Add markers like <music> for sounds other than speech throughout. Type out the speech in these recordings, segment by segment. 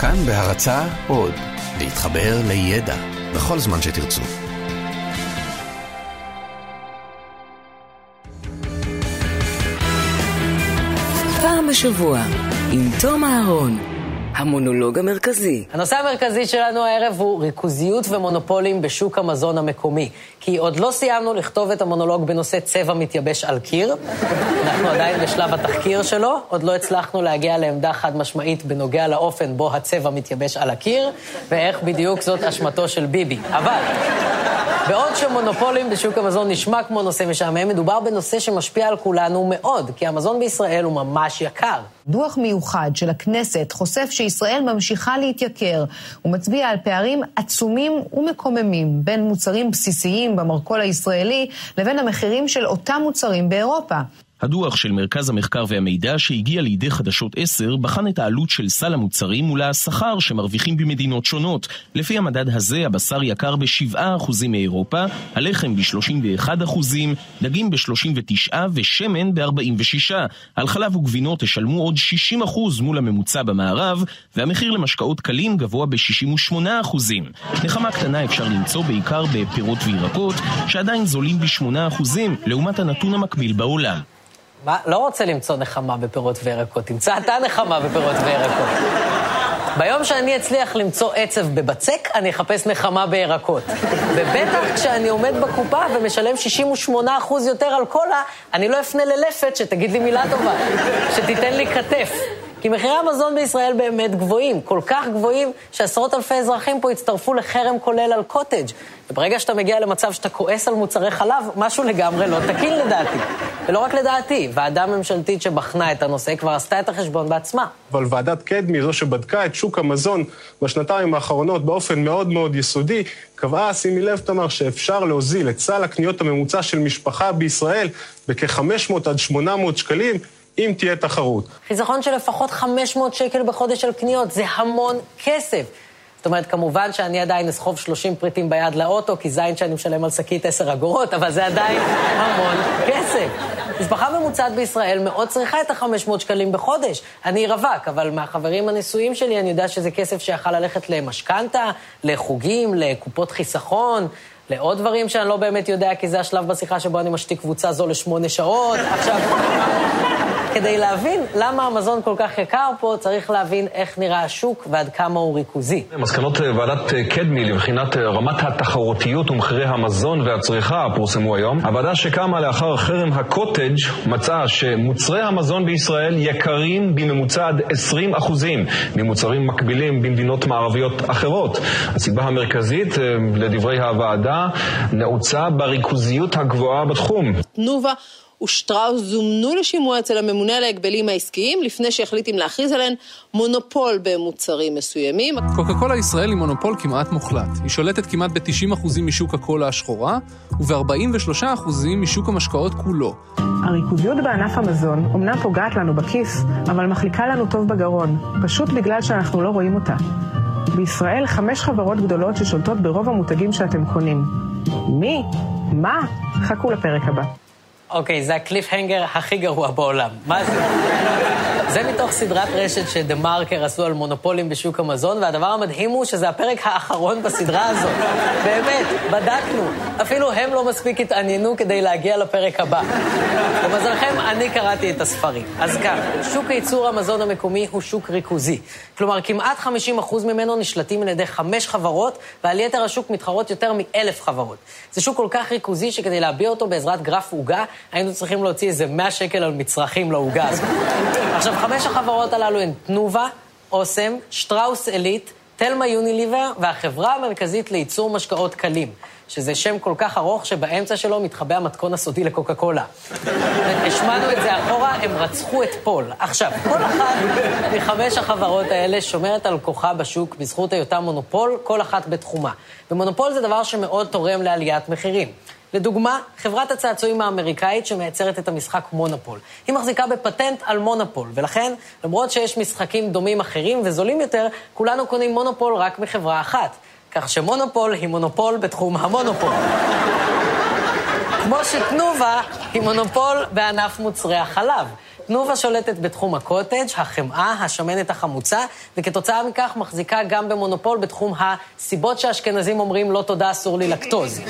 כאן בהרצה עוד, להתחבר לידע בכל זמן שתרצו. פעם בשבוע, עם תום אהרון. המונולוג המרכזי. הנושא המרכזי שלנו הערב הוא ריכוזיות ומונופולים בשוק המזון המקומי. כי עוד לא סיימנו לכתוב את המונולוג בנושא צבע מתייבש על קיר. אנחנו עדיין בשלב התחקיר שלו, עוד לא הצלחנו להגיע לעמדה חד משמעית בנוגע לאופן בו הצבע מתייבש על הקיר, ואיך בדיוק זאת אשמתו של ביבי. אבל... בעוד שמונופולים בשוק המזון נשמע כמו נושא משעמם, מדובר בנושא שמשפיע על כולנו מאוד, כי המזון בישראל הוא ממש יקר. דוח מיוחד של הכנסת חושף שישראל ממשיכה להתייקר ומצביע על פערים עצומים ומקוממים בין מוצרים בסיסיים במרכול הישראלי לבין המחירים של אותם מוצרים באירופה. הדוח של מרכז המחקר והמידע שהגיע לידי חדשות 10 בחן את העלות של סל המוצרים מול השכר שמרוויחים במדינות שונות. לפי המדד הזה הבשר יקר ב-7% מאירופה, הלחם ב-31%, דגים ב-39% ושמן ב-46%. על חלב וגבינות תשלמו עוד 60% מול הממוצע במערב, והמחיר למשקאות קלים גבוה ב-68%. נחמה קטנה אפשר למצוא בעיקר בפירות וירקות, שעדיין זולים ב-8% לעומת הנתון המקביל בעולם. מה? לא רוצה למצוא נחמה בפירות וירקות, תמצא אתה נחמה בפירות וירקות. ביום שאני אצליח למצוא עצב בבצק, אני אחפש נחמה בירקות. ובטח כשאני עומד בקופה ומשלם 68% יותר על קולה, אני לא אפנה ללפת שתגיד לי מילה טובה, שתיתן לי כתף. כי מחירי המזון בישראל באמת גבוהים, כל כך גבוהים שעשרות אלפי אזרחים פה הצטרפו לחרם כולל על קוטג'. וברגע שאתה מגיע למצב שאתה כועס על מוצרי חלב, משהו לגמרי לא תקין לדעתי. ולא רק לדעתי, ועדה ממשלתית שבחנה את הנושא כבר עשתה את החשבון בעצמה. אבל ועדת קדמי, זו שבדקה את שוק המזון בשנתיים האחרונות באופן מאוד מאוד יסודי, קבעה, שימי לב, תמר, שאפשר להוזיל את סל הקניות הממוצע של משפחה בישראל בכ-500 עד 800 שקלים. אם תהיה תחרות. חיסכון של לפחות 500 שקל בחודש על קניות, זה המון כסף. זאת אומרת, כמובן שאני עדיין אסחוב 30 פריטים ביד לאוטו, כי זין שאני משלם על שקית 10 אגורות, אבל זה עדיין המון כסף. משפחה ממוצעת בישראל מאוד צריכה את ה-500 שקלים בחודש. אני רווק, אבל מהחברים הנשואים שלי אני יודע שזה כסף שיכל ללכת למשכנתה, לחוגים, לקופות חיסכון. לעוד דברים שאני לא באמת יודע, כי זה השלב בשיחה שבו אני משתיק קבוצה זו לשמונה שעות. עכשיו, כדי להבין למה המזון כל כך יקר פה, צריך להבין איך נראה השוק ועד כמה הוא ריכוזי. מסקנות אה, ועדת אה, קדמי לבחינת אה, רמת התחרותיות ומחירי המזון והצריכה פורסמו היום. הוועדה שקמה לאחר חרם הקוטג' מצאה שמוצרי המזון בישראל יקרים בממוצע עד 20% ממוצרים מקבילים במדינות מערביות אחרות. הסיבה המרכזית, לדברי הוועדה, נעוצה בריכוזיות הגבוהה בתחום. תנובה ושטראוס זומנו לשימוע אצל הממונה על ההגבלים העסקיים לפני שהחליט אם להכריז עליהן מונופול במוצרים מסוימים. קוקה קולה ישראל היא מונופול כמעט מוחלט. היא שולטת כמעט ב-90% משוק הקולה השחורה וב-43% משוק המשקאות כולו. הריכוזיות בענף המזון אומנם פוגעת לנו בכיס, אבל מחליקה לנו טוב בגרון, פשוט בגלל שאנחנו לא רואים אותה. בישראל חמש חברות גדולות ששולטות ברוב המותגים שאתם קונים. מי? מה? חכו לפרק הבא. אוקיי, זה הקליפהנגר הכי גרוע בעולם. מה זה? זה מתוך סדרת רשת שדה מרקר עשו על מונופולים בשוק המזון, והדבר המדהים הוא שזה הפרק האחרון בסדרה הזאת. באמת, בדקנו. אפילו הם לא מספיק התעניינו כדי להגיע לפרק הבא. למזלכם, אני קראתי את הספרים. אז כך, שוק ייצור המזון המקומי הוא שוק ריכוזי. כלומר, כמעט 50% ממנו נשלטים על ידי חמש חברות, ועל יתר השוק מתחרות יותר מאלף חברות. זה שוק כל כך ריכוזי שכדי להביע אותו בעזרת גרף עוגה, היינו צריכים להוציא איזה 100 שקל על מצרכים לעוגה הזאת. עכשיו, חמש החברות הללו הן תנובה, אוסם, שטראוס עילית, תלמה יוניליבר והחברה המרכזית לייצור משקאות קלים, שזה שם כל כך ארוך שבאמצע שלו מתחבא המתכון הסודי לקוקה קולה. השמענו את זה אחורה, הם רצחו את פול. עכשיו, כל אחת מחמש החברות האלה שומרת על כוחה בשוק בזכות היותה מונופול, כל אחת בתחומה. ומונופול זה דבר שמאוד תורם לעליית מחירים. לדוגמה, חברת הצעצועים האמריקאית שמייצרת את המשחק מונופול. היא מחזיקה בפטנט על מונופול, ולכן, למרות שיש משחקים דומים אחרים וזולים יותר, כולנו קונים מונופול רק מחברה אחת. כך שמונופול היא מונופול בתחום המונופול. כמו שתנובה היא מונופול בענף מוצרי החלב. תנובה שולטת בתחום הקוטג', החמאה, השמנת החמוצה, וכתוצאה מכך מחזיקה גם במונופול בתחום הסיבות שהאשכנזים אומרים לא תודה, אסור לי לקטוז.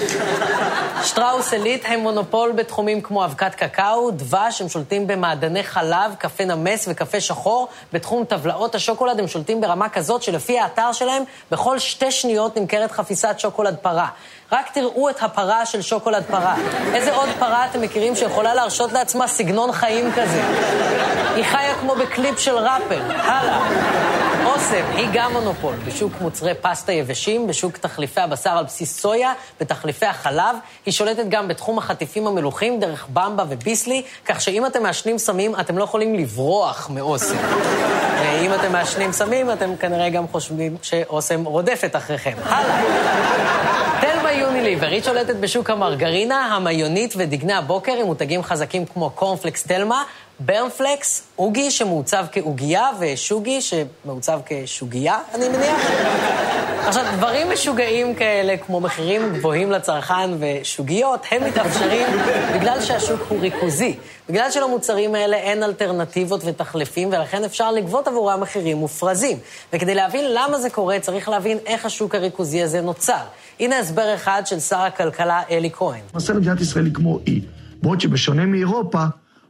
שטראוס עילית הם מונופול בתחומים כמו אבקת קקאו, דבש, הם שולטים במעדני חלב, קפה נמס וקפה שחור. בתחום טבלאות השוקולד הם שולטים ברמה כזאת שלפי האתר שלהם, בכל שתי שניות נמכרת חפיסת שוקולד פרה. רק תראו את הפרה של שוקולד פרה. איזה עוד פרה אתם מכירים שיכולה להרשות לעצמה סגנון חיים כזה? היא חיה כמו בקליפ של ראפר. הלאה. אוסם היא גם מונופול בשוק מוצרי פסטה יבשים, בשוק תחליפי הבשר על בסיס סויה, בתחליפי החלב. היא שולטת גם בתחום החטיפים המלוכים דרך במבה וביסלי, כך שאם אתם מעשנים סמים, אתם לא יכולים לברוח מאוסם. ואם אתם מעשנים סמים, אתם כנראה גם חושבים שאוסם רודפת אחריכם. הלאה. תלמה יוניליבר, היא שולטת בשוק המרגרינה, המיונית ודגני הבוקר עם מותגים חזקים כמו קורנפלקס תלמה, ברנפלקס, עוגי שמעוצב כעוגייה, ושוגי שמעוצב כשוגיה, אני מניח. עכשיו, דברים משוגעים כאלה, כמו מחירים גבוהים לצרכן ושוגיות, הם מתאפשרים בגלל שהשוק הוא ריכוזי. בגלל שלמוצרים האלה אין אלטרנטיבות ותחליפים, ולכן אפשר לגבות עבורם מחירים מופרזים. וכדי להבין למה זה קורה, צריך להבין איך השוק הריכוזי הזה נוצר. הנה הסבר אחד של שר הכלכלה אלי כהן. למעשה מדינת ישראל היא כמו אי, בעוד שבשונה מאירופה,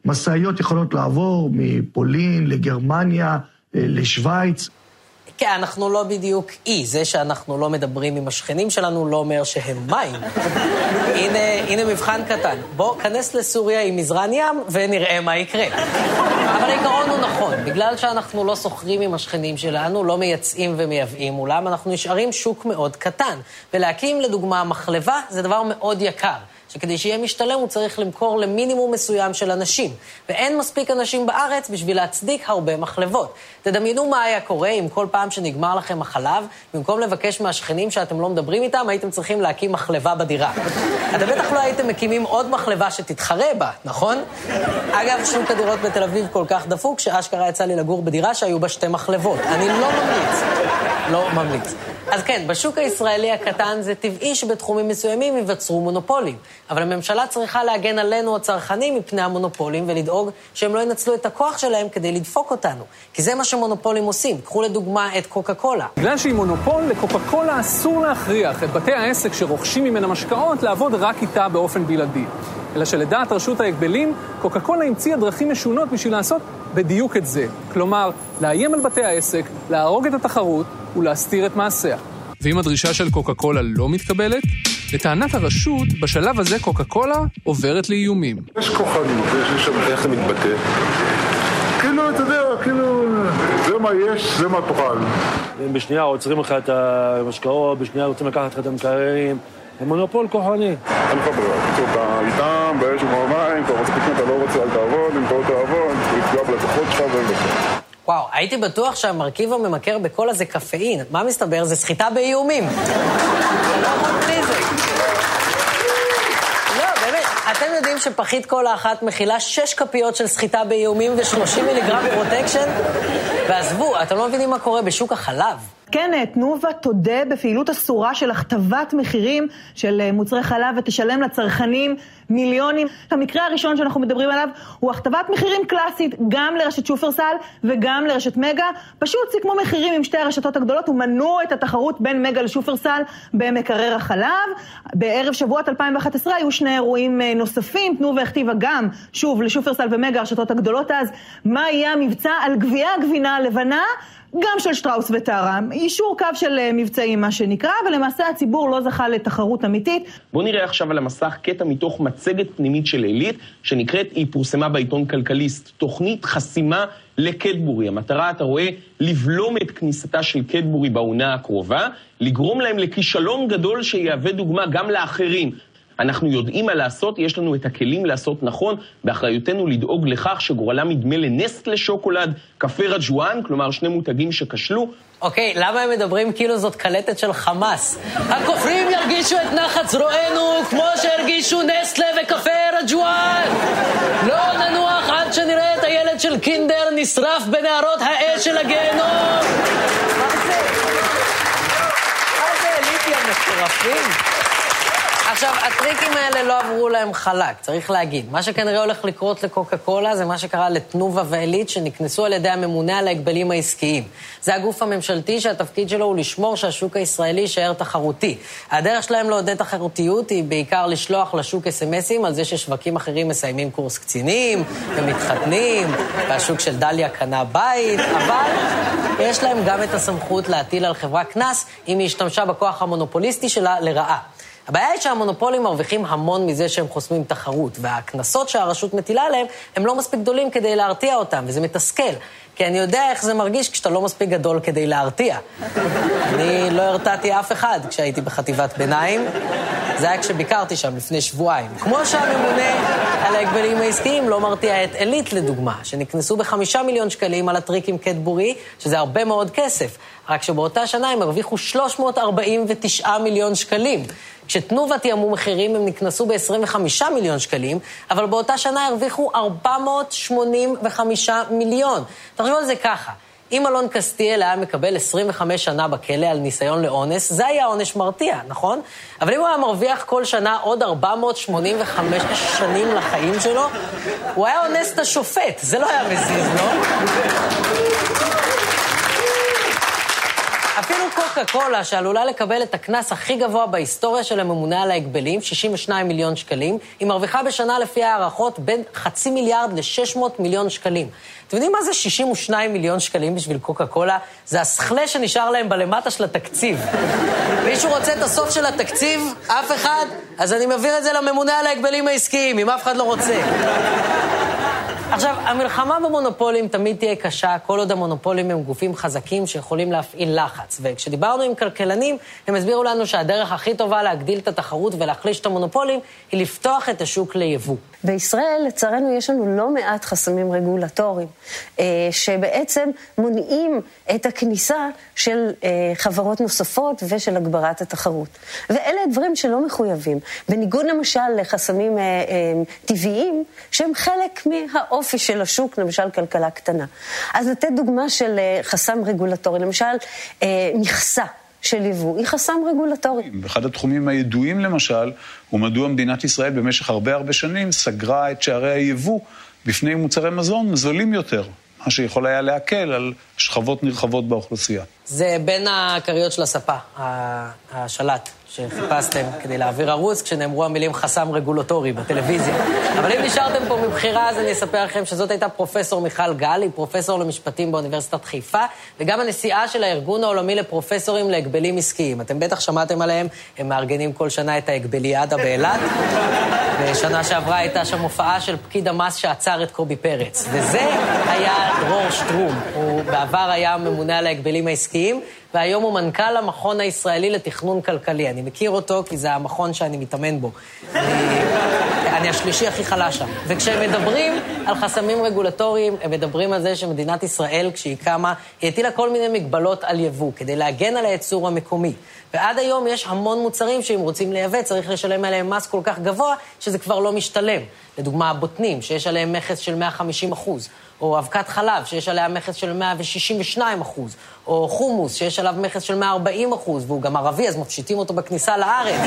משאיות יכולות לעבור מפולין לגרמניה, אה, לשוויץ. כן, אנחנו לא בדיוק אי. זה שאנחנו לא מדברים עם השכנים שלנו לא אומר שהם מים. <laughs> הנה, הנה מבחן קטן. בוא, כנס לסוריה עם מזרן ים ונראה מה יקרה. אבל העיקרון הוא נכון. בגלל שאנחנו לא סוחרים עם השכנים שלנו, לא מייצאים ומייבאים מולם, אנחנו נשארים שוק מאוד קטן. ולהקים, לדוגמה, מחלבה זה דבר מאוד יקר. שכדי שיהיה משתלם הוא צריך למכור למינימום מסוים של אנשים. ואין מספיק אנשים בארץ בשביל להצדיק הרבה מחלבות. תדמיינו מה היה קורה אם כל פעם שנגמר לכם החלב, במקום לבקש מהשכנים שאתם לא מדברים איתם, הייתם צריכים להקים מחלבה בדירה. אתם בטח לא הייתם מקימים עוד מחלבה שתתחרה בה, נכון? אגב, שוק הדירות בתל אביב כל כך דפוק, שאשכרה יצא לי לגור בדירה שהיו בה שתי מחלבות. אני לא ממליץ. לא ממליץ. אז כן, בשוק הישראלי הקטן זה טבעי שבתחומים מסוימים ייווצרו מונופולים. אבל הממשלה צריכה להגן עלינו, הצרכנים, מפני המונופולים, ולדאוג שהם לא ינצלו את הכוח שלהם כדי לדפוק אותנו. כי זה מה שמונופולים עושים. קחו לדוגמה את קוקה קולה. בגלל שהיא מונופול, לקוקה קולה אסור להכריח את בתי העסק שרוכשים ממנה משקאות לעבוד רק איתה באופן בלעדי. אלא שלדעת רשות ההגבלים, קוקה קולה המציאה דרכים משונות בשביל לעשות בדיוק את זה. כלומר, לאיים על בתי העסק, להרוג את התחרות ולהסתיר את מעשיה. ואם הדרישה של קוקה קולה לא מתקבלת, לטענת הרשות, בשלב הזה קוקה קולה עוברת לאיומים. יש כוחנות, יש שם, איך זה מתבטא? כאילו, אתה יודע, כאילו, זה מה יש, זה מה תאכל. בשנייה עוצרים לך את המשקאות, בשנייה רוצים לקחת לך את המקררים. הם מונופול כוחני. אין לך ברירה, אתה איתם, באש ובמים, אתה רוצה פתאום, אתה לא רוצה, אל תעבוד, אם אתה לא תעבוד, תפגע בלקוחות שלך ובכלל. וואו, הייתי בטוח שהמרכיב הממכר בקולה זה קפאין. מה מסתבר? זה סחיטה באיומים. לא, באמת, אתם יודעים שפחית קולה אחת מכילה שש כפיות של סחיטה באיומים ו-30 מיליגרם פרוטקשן? ועזבו, אתם לא מבינים מה קורה בשוק החלב. כן, תנובה תודה בפעילות אסורה של הכתבת מחירים של אה, מוצרי חלב ותשלם לצרכנים מיליונים. המקרה הראשון שאנחנו מדברים עליו הוא הכתבת מחירים קלאסית גם לרשת שופרסל וגם לרשת מגה. פשוט סיכמו מחירים עם שתי הרשתות הגדולות ומנעו את התחרות בין מגה לשופרסל במקרר החלב. בערב שבועות 2011 היו שני אירועים אה, נוספים, תנובה הכתיבה גם, שוב, לשופרסל ומגה, הרשתות הגדולות אז, מה יהיה המבצע על גביעי הגבינה הלבנה. גם של שטראוס וטרה, אישור קו של אה, מבצעים מה שנקרא, ולמעשה הציבור לא זכה לתחרות אמיתית. בואו נראה עכשיו על המסך קטע מתוך מצגת פנימית של עילית, שנקראת, היא פורסמה בעיתון כלכליסט, תוכנית חסימה לקדבורי. המטרה, אתה רואה, לבלום את כניסתה של קדבורי בעונה הקרובה, לגרום להם לכישלון גדול שיהווה דוגמה גם לאחרים. אנחנו יודעים מה לעשות, יש לנו את הכלים לעשות נכון, באחריותנו לדאוג לכך שגורלם ידמה לנסט לשוקולד, קפה רג'ואן, כלומר שני מותגים שכשלו. אוקיי, למה הם מדברים כאילו זאת קלטת של חמאס? הכופרים ירגישו את נחת זרוענו כמו שהרגישו נסטלה וקפה רג'ואן! לא ננוח עד שנראה את הילד של קינדר נשרף בנהרות האש של הגיהנום! מה זה? מה זה אליטי המטורפים? עכשיו, הטריקים האלה לא עברו להם חלק, צריך להגיד. מה שכנראה הולך לקרות לקוקה קולה זה מה שקרה לתנובה ועילית, שנקנסו על ידי הממונה על ההגבלים העסקיים. זה הגוף הממשלתי שהתפקיד שלו הוא לשמור שהשוק הישראלי יישאר תחרותי. הדרך שלהם לעודד תחרותיות היא בעיקר לשלוח לשוק אס.אם.אסים על זה ששווקים אחרים מסיימים קורס קצינים, ומתחתנים, והשוק של דליה קנה בית, אבל יש להם גם את הסמכות להטיל על חברה קנס אם היא השתמשה בכוח המונופוליסטי שלה לרעה. הבעיה היא שהמונופולים מרוויחים המון מזה שהם חוסמים תחרות, והקנסות שהרשות מטילה עליהם הם לא מספיק גדולים כדי להרתיע אותם, וזה מתסכל. כי אני יודע איך זה מרגיש כשאתה לא מספיק גדול כדי להרתיע. אני לא הרתעתי אף אחד כשהייתי בחטיבת ביניים, זה היה כשביקרתי שם לפני שבועיים. כמו שהממונה על ההגבלים העסקיים לא מרתיע את עילית, לדוגמה, שנקנסו בחמישה מיליון שקלים על הטריק עם קטבורי, שזה הרבה מאוד כסף. רק שבאותה שנה הם הרוויחו 349 מיליון שקלים. כשתנובה תיאמו מחירים הם נקנסו ב-25 מיליון שקלים, אבל באותה שנה הרוויחו 485 מיליון. תחשבו על זה ככה. אם אלון קסטיאל היה מקבל 25 שנה בכלא על ניסיון לאונס, זה היה עונש מרתיע, נכון? אבל אם הוא היה מרוויח כל שנה עוד 485 שנים לחיים שלו, הוא היה אונס את השופט, זה לא היה מזיז, לא? קוקה קולה, שעלולה לקבל את הקנס הכי גבוה בהיסטוריה של הממונה על ההגבלים, 62 מיליון שקלים, היא מרוויחה בשנה לפי הערכות בין חצי מיליארד ל-600 מיליון שקלים. אתם יודעים מה זה 62 מיליון שקלים בשביל קוקה קולה? זה הסכלה שנשאר להם בלמטה של התקציב. מישהו רוצה את הסוף של התקציב? אף אחד? אז אני מעביר את זה לממונה על ההגבלים העסקיים, אם אף אחד לא רוצה. עכשיו, המלחמה במונופולים תמיד תהיה קשה, כל עוד המונופולים הם גופים חזקים שיכולים להפעיל לחץ. וכשדיברנו עם כלכלנים, הם הסבירו לנו שהדרך הכי טובה להגדיל את התחרות ולהחליש את המונופולים, היא לפתוח את השוק ליבוא. בישראל, לצערנו, יש לנו לא מעט חסמים רגולטוריים, אה, שבעצם מונעים את הכניסה של אה, חברות נוספות ושל הגברת התחרות. ואלה דברים שלא מחויבים. בניגוד למשל לחסמים אה, טבעיים, שהם חלק מהאופי של השוק, למשל כלכלה קטנה. אז לתת דוגמה של חסם רגולטורי, למשל מכסה. של יבוא, היא חסם רגולטורי. אחד התחומים הידועים למשל, הוא מדוע מדינת ישראל במשך הרבה הרבה שנים סגרה את שערי היבוא בפני מוצרי מזון זולים יותר, מה שיכול היה להקל על שכבות נרחבות באוכלוסייה. זה בין הכריות של הספה, השלט. שחיפשתם כדי להעביר ערוץ כשנאמרו המילים חסם רגולטורי בטלוויזיה. אבל אם נשארתם פה מבחירה, אז אני אספר לכם שזאת הייתה פרופסור מיכל גל, היא פרופסור למשפטים באוניברסיטת חיפה, וגם הנשיאה של הארגון העולמי לפרופסורים להגבלים עסקיים. אתם בטח שמעתם עליהם, הם מארגנים כל שנה את ההגבליאדה באילת. בשנה שעברה הייתה שם הופעה של פקיד המס שעצר את קובי פרץ. וזה היה דרור שטרום. הוא בעבר היה ממונה על ההגבלים העסקיים, והיום הוא מנכ"ל המכון הישראלי לתכנון כלכלי. אני מכיר אותו כי זה המכון שאני מתאמן בו. אני השלישי הכי חלש שם. וכשהם מדברים על חסמים רגולטוריים, הם מדברים על זה שמדינת ישראל, כשהיא קמה, היא הטילה כל מיני מגבלות על יבוא, כדי להגן על הייצור המקומי. ועד היום יש המון מוצרים שאם רוצים לייבא, צריך לשלם עליהם מס כל כך גבוה, שזה כבר לא משתלם. לדוגמה, הבוטנים, שיש עליהם מכס של 150 אחוז. או אבקת חלב, שיש עליה מכס של 162 אחוז, או חומוס, שיש עליו מכס של 140 אחוז, והוא גם ערבי, אז מפשיטים אותו בכניסה לארץ.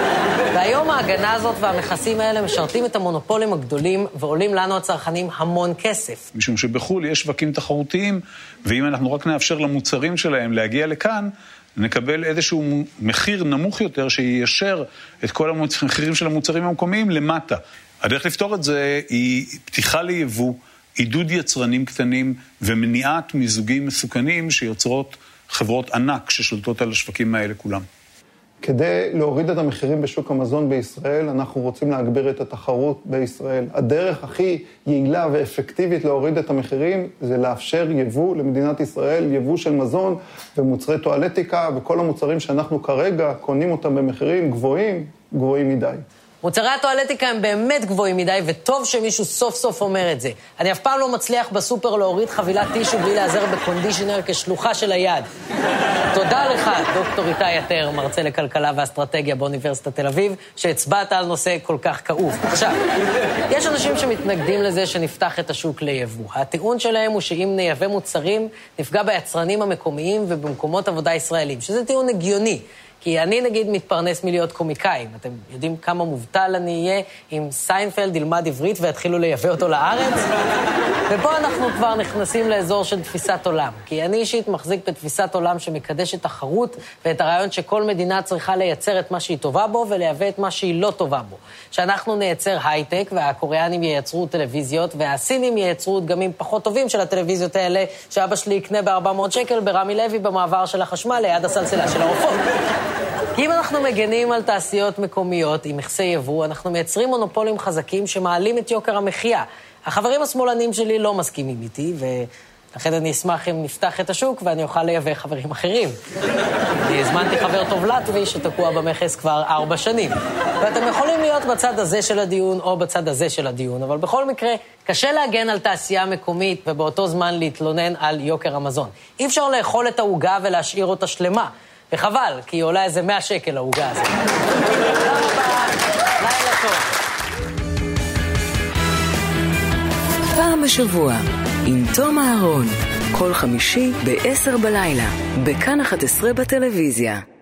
<laughs> והיום ההגנה הזאת והמכסים האלה משרתים את המונופולים הגדולים, ועולים לנו הצרכנים המון כסף. משום שבחו"ל יש שווקים תחרותיים, ואם אנחנו רק נאפשר למוצרים שלהם להגיע לכאן, נקבל איזשהו מחיר נמוך יותר שיישר את כל המחירים של המוצרים המקומיים למטה. הדרך לפתור את זה היא פתיחה ליבוא. עידוד יצרנים קטנים ומניעת מיזוגים מסוכנים שיוצרות חברות ענק ששולטות על השווקים האלה כולם. כדי להוריד את המחירים בשוק המזון בישראל, אנחנו רוצים להגביר את התחרות בישראל. הדרך הכי יעילה ואפקטיבית להוריד את המחירים זה לאפשר יבוא למדינת ישראל, יבוא של מזון ומוצרי טואלטיקה וכל המוצרים שאנחנו כרגע קונים אותם במחירים גבוהים, גבוהים מדי. מוצרי הטואלטיקה הם באמת גבוהים מדי, וטוב שמישהו סוף סוף אומר את זה. אני אף פעם לא מצליח בסופר להוריד חבילת טישו בלי להיעזר בקונדישנר כשלוחה של היד. תודה לך, דוקטור איתי יתר, מרצה לכלכלה ואסטרטגיה באוניברסיטת תל אביב, שהצבעת על נושא כל כך כאוב. עכשיו, יש אנשים שמתנגדים לזה שנפתח את השוק ליבוא. הטיעון שלהם הוא שאם נייבא מוצרים, נפגע ביצרנים המקומיים ובמקומות עבודה ישראלים, שזה טיעון הגיוני. כי אני נגיד מתפרנס מלהיות קומיקאי. אתם יודעים כמה מובטל אני אהיה אם סיינפלד ילמד עברית ויתחילו לייבא אותו לארץ? ופה אנחנו כבר נכנסים לאזור של תפיסת עולם. כי אני אישית מחזיק בתפיסת עולם שמקדשת תחרות ואת הרעיון שכל מדינה צריכה לייצר את מה שהיא טובה בו ולייבא את מה שהיא לא טובה בו. שאנחנו נייצר הייטק והקוריאנים ייצרו טלוויזיות והסינים ייצרו דגמים פחות טובים של הטלוויזיות האלה שאבא שלי יקנה ב-400 שקל ברמי לוי במעבר של החשמל ליד הסלסלה של העופות. אם אנחנו מגנים על תעשיות מקומיות עם מכסי יבוא, אנחנו מייצרים מונופולים חזקים שמעלים את יוקר המחיה. החברים השמאלנים שלי לא מסכימים איתי, ולכן אני אשמח אם נפתח את השוק ואני אוכל לייבא חברים אחרים. אני הזמנתי חבר טוב לטבי שתקוע במכס כבר ארבע שנים. ואתם יכולים להיות בצד הזה של הדיון או בצד הזה של הדיון, אבל בכל מקרה, קשה להגן על תעשייה מקומית ובאותו זמן להתלונן על יוקר המזון. אי אפשר לאכול את העוגה ולהשאיר אותה שלמה. וחבל, כי היא עולה איזה 100 שקל העוגה הזאת. תודה רבה, לילה טוב. פעם בשבוע, עם תום אהרון, כל חמישי ב-10 בלילה, בכאן 11 בטלוויזיה.